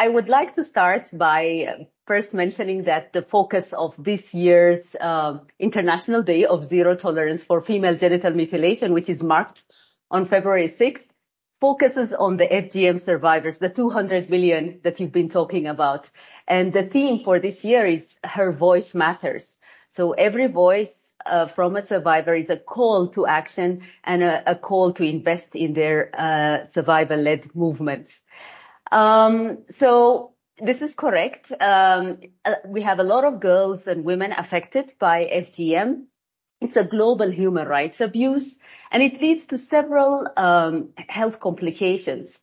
I would like to start by uh, first mentioning that the focus of this year's um, International Day of Zero Tolerance for Female Genital Mutilation, which is marked on February 6th, focuses on the FGM survivors, the 200 million that you've been talking about. And the theme for this year is Her Voice Matters. So every voice uh, from a survivor is a call to action and a call to invest in their uh, survivor-led movements. Um, so this is correct. Um, uh, we have a lot of girls and women affected by FGM. It's a global human rights abuse, and it leads to several um, health complications.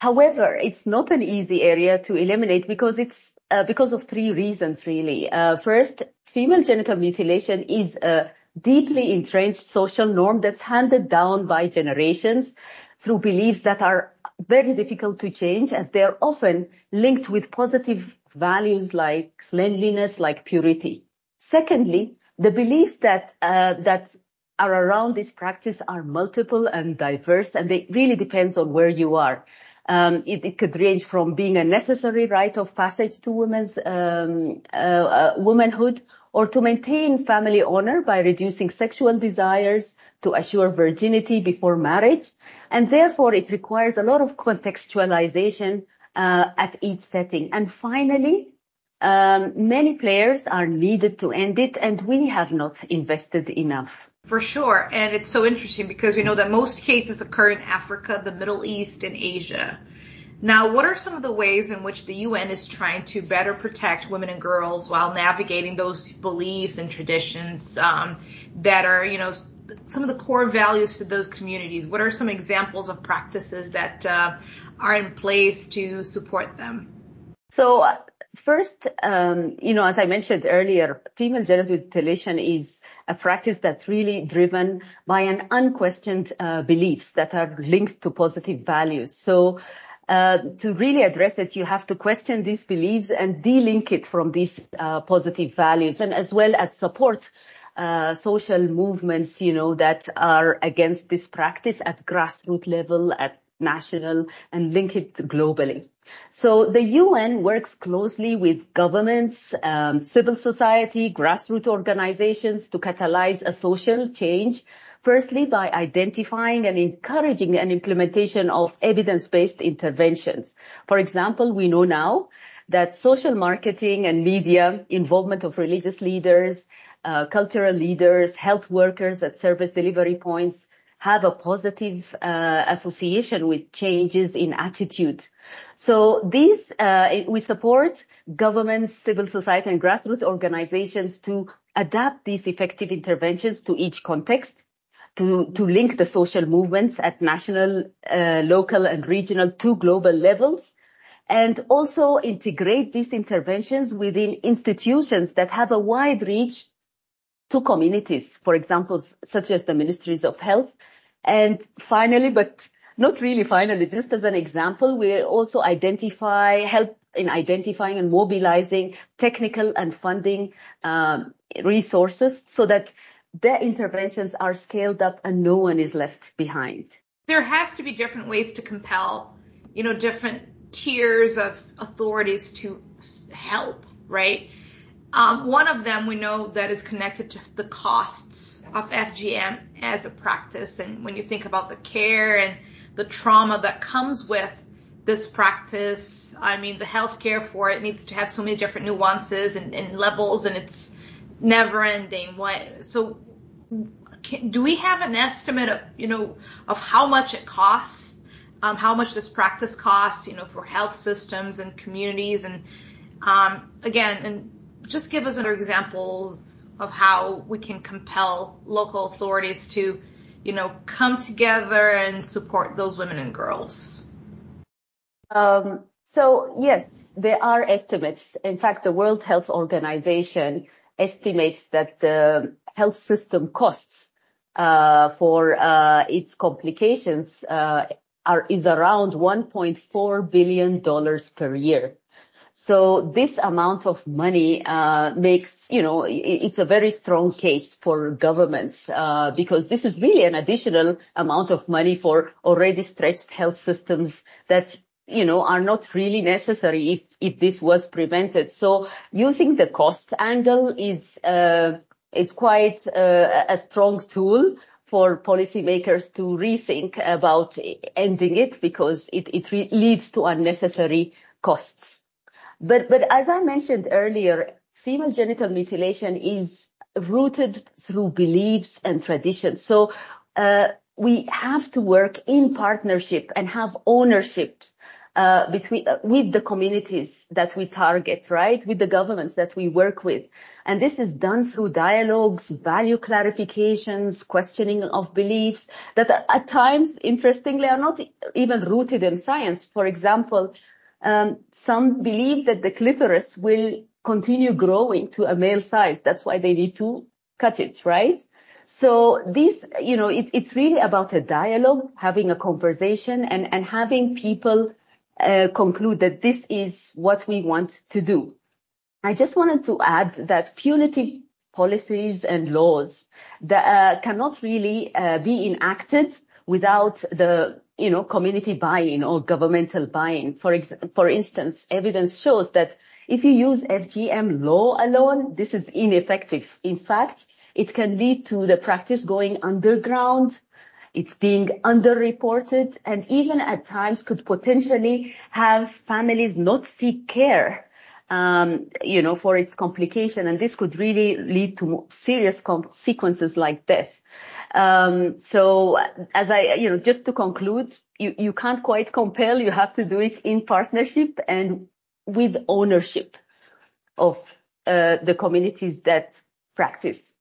However, it's not an easy area to eliminate because it's uh, because of three reasons, really. Uh, first, female genital mutilation is a deeply entrenched social norm that's handed down by generations through beliefs that are very difficult to change, as they are often linked with positive values like cleanliness, like purity. Secondly, the beliefs that uh, that are around this practice are multiple and diverse, and it really depends on where you are. Um, it could range from being a necessary rite of passage to women's um, uh, uh, womanhood, or to maintain family honor by reducing sexual desires to assure virginity before marriage, and therefore, it requires a lot of contextualization uh, at each setting. And finally, um, many players are needed to end it, and we have not invested enough. For sure. And it's so interesting because we know that most cases occur in Africa, the Middle East, and Asia. Now, what are some of the ways in which the UN is trying to better protect women and girls while navigating those beliefs and traditions, um, that are, you know, some of the core values to those communities? What are some examples of practices that uh, are in place to support them? So, uh, First, um, you know, as I mentioned earlier, female genital mutilation is a practice that's really driven by an unquestioned uh, beliefs that are linked to positive values. To really address it, you have to question these beliefs and de-link it from these uh positive values, and as well as support uh social movements, you know, that are against this practice at grassroots level, at national, and link it globally. So the UN works closely with governments, um, civil society, grassroots organizations, to catalyze a social change, firstly, by identifying and encouraging an implementation of evidence-based interventions. For example, we know now that social marketing and media involvement of religious leaders, uh, cultural leaders, health workers at service delivery points, have a positive uh, association with changes in attitude. So these, uh, we support governments, civil society, and grassroots organizations to adapt these effective interventions to each context, to to link the social movements at national, uh, local, and regional to global levels, and also integrate these interventions within institutions that have a wide reach to communities, for example, such as the ministries of health. And finally, but not really finally, just as an example, we also identify, help in identifying and mobilizing technical and funding um, resources so that the interventions are scaled up and no one is left behind. There has to be different ways to compel, you know, different tiers of authorities to help, right? Um, one of them we know that is connected to the costs of FGM as a practice, and when you think about the care and the trauma that comes with this practice, I mean, the healthcare for it needs to have so many different nuances and levels, and it's never ending. What So do we have an estimate of, you know, of how much it costs, um, how much this practice costs, you know, for health systems and communities? And um, again, and just give us other examples of how we can compel local authorities to, you know, come together and support those women and girls. Um, so yes, there are estimates. In fact, the World Health Organization estimates that the health system costs for its complications uh, are is around $1.4 billion per year. So this amount of money makes, you know, it's a very strong case for governments uh, because this is really an additional amount of money for already stretched health systems that you know, are not really necessary if, if this was prevented. So using the cost angle is, uh, is quite uh, a strong tool for policymakers to rethink about ending it because it, it re- leads to unnecessary costs. But, but as I mentioned earlier, female genital mutilation is rooted through beliefs and traditions. So, uh, we have to work in partnership and have ownership uh, between uh, with the communities that we target, right? With the governments that we work with. And this is done through dialogues, value clarifications, questioning of beliefs that are, at times, interestingly, are not even rooted in science. For example, some believe that the clitoris will continue growing to a male size. That's why they need to cut it, right? So this, you know, it, it's really about a dialogue, having a conversation and, and having people uh, conclude that this is what we want to do. I just wanted to add that punitive policies and laws that uh, cannot really uh, be enacted without the you know community buy-in or governmental buy-in. For instance, evidence shows that if you use FGM law alone, this is ineffective. In fact, it can lead to the practice going underground it's being underreported and even at times could potentially have families not seek care, um, you know, for its complication. And this could really lead to serious consequences like death. Um, so as I, you know, just to conclude, you, you can't quite compel, you have to do it in partnership and with ownership of uh, the communities that practice